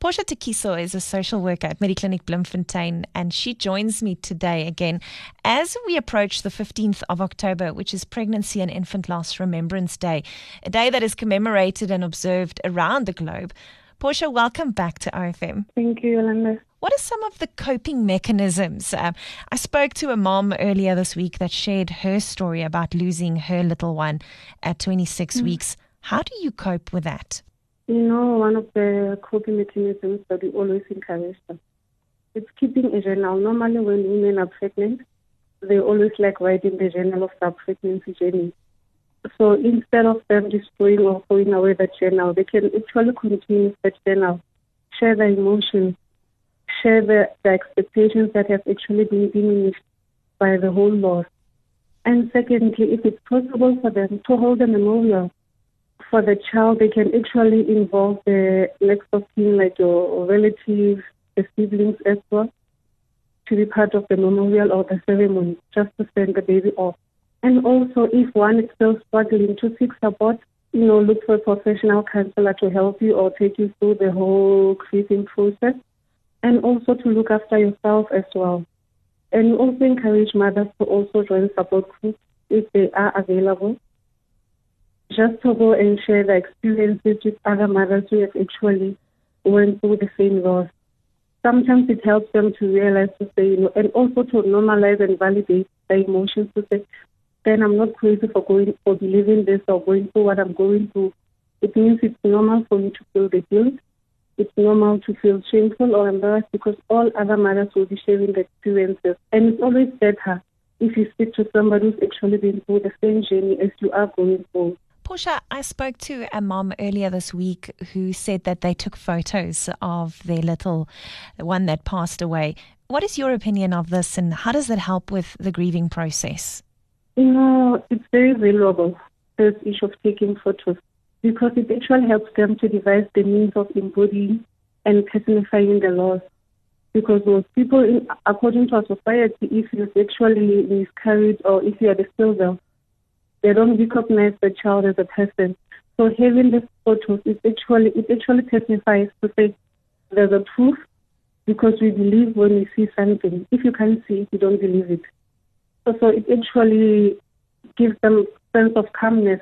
Portia Tekiso is a social worker at Mediclinic Bloemfontein, and she joins me today again as we approach the 15th of October, which is Pregnancy and Infant Loss Remembrance Day, a day that is commemorated and observed around the globe. Portia, welcome back to OFM. Thank you, Yolanda. What are some of the coping mechanisms? Um, I spoke to a mom earlier this week that shared her story about losing her little one at 26 mm. weeks. How do you cope with that? You know, one of the coping mechanisms that we always encourage them, it's keeping a journal. Normally, when women are pregnant, they always like writing the journal of their pregnancy journey. So instead of them destroying or throwing away the journal, they can actually continue that journal, share their emotions, share the, the expectations that have actually been diminished by the whole loss. And secondly, if it's possible for them to hold a memorial for the child, they can actually involve the next of kin, like your relatives, the siblings as well, to be part of the memorial or the ceremony, just to send the baby off. And also, if one is still struggling, to seek support, you know, look for a professional counselor to help you or take you through the whole grieving process. And also to look after yourself as well. And also encourage mothers to also join support groups if they are available just to go and share the experiences with other mothers who have actually went through the same loss. Sometimes it helps them to realize to say, you know, and also to normalize and validate their emotions to say, then I'm not crazy for going for believing this or going through what I'm going through. It means it's normal for me to feel the guilt. It's normal to feel shameful or embarrassed because all other mothers will be sharing the experiences. And it's always better if you speak to somebody who's actually been through the same journey as you are going through. Portia, I spoke to a mom earlier this week who said that they took photos of their little one that passed away. What is your opinion of this and how does that help with the grieving process? You know, it's very valuable, this issue of taking photos, because it actually helps them to devise the means of embodying and personifying the loss. Because those people, in, according to our society, if you actually miscarried or if you are the silver, they don't recognize the child as a person. So having the photos is actually it actually testifies to say there's a proof because we believe when we see something. If you can't see it, you don't believe it. So, so it actually gives them sense of calmness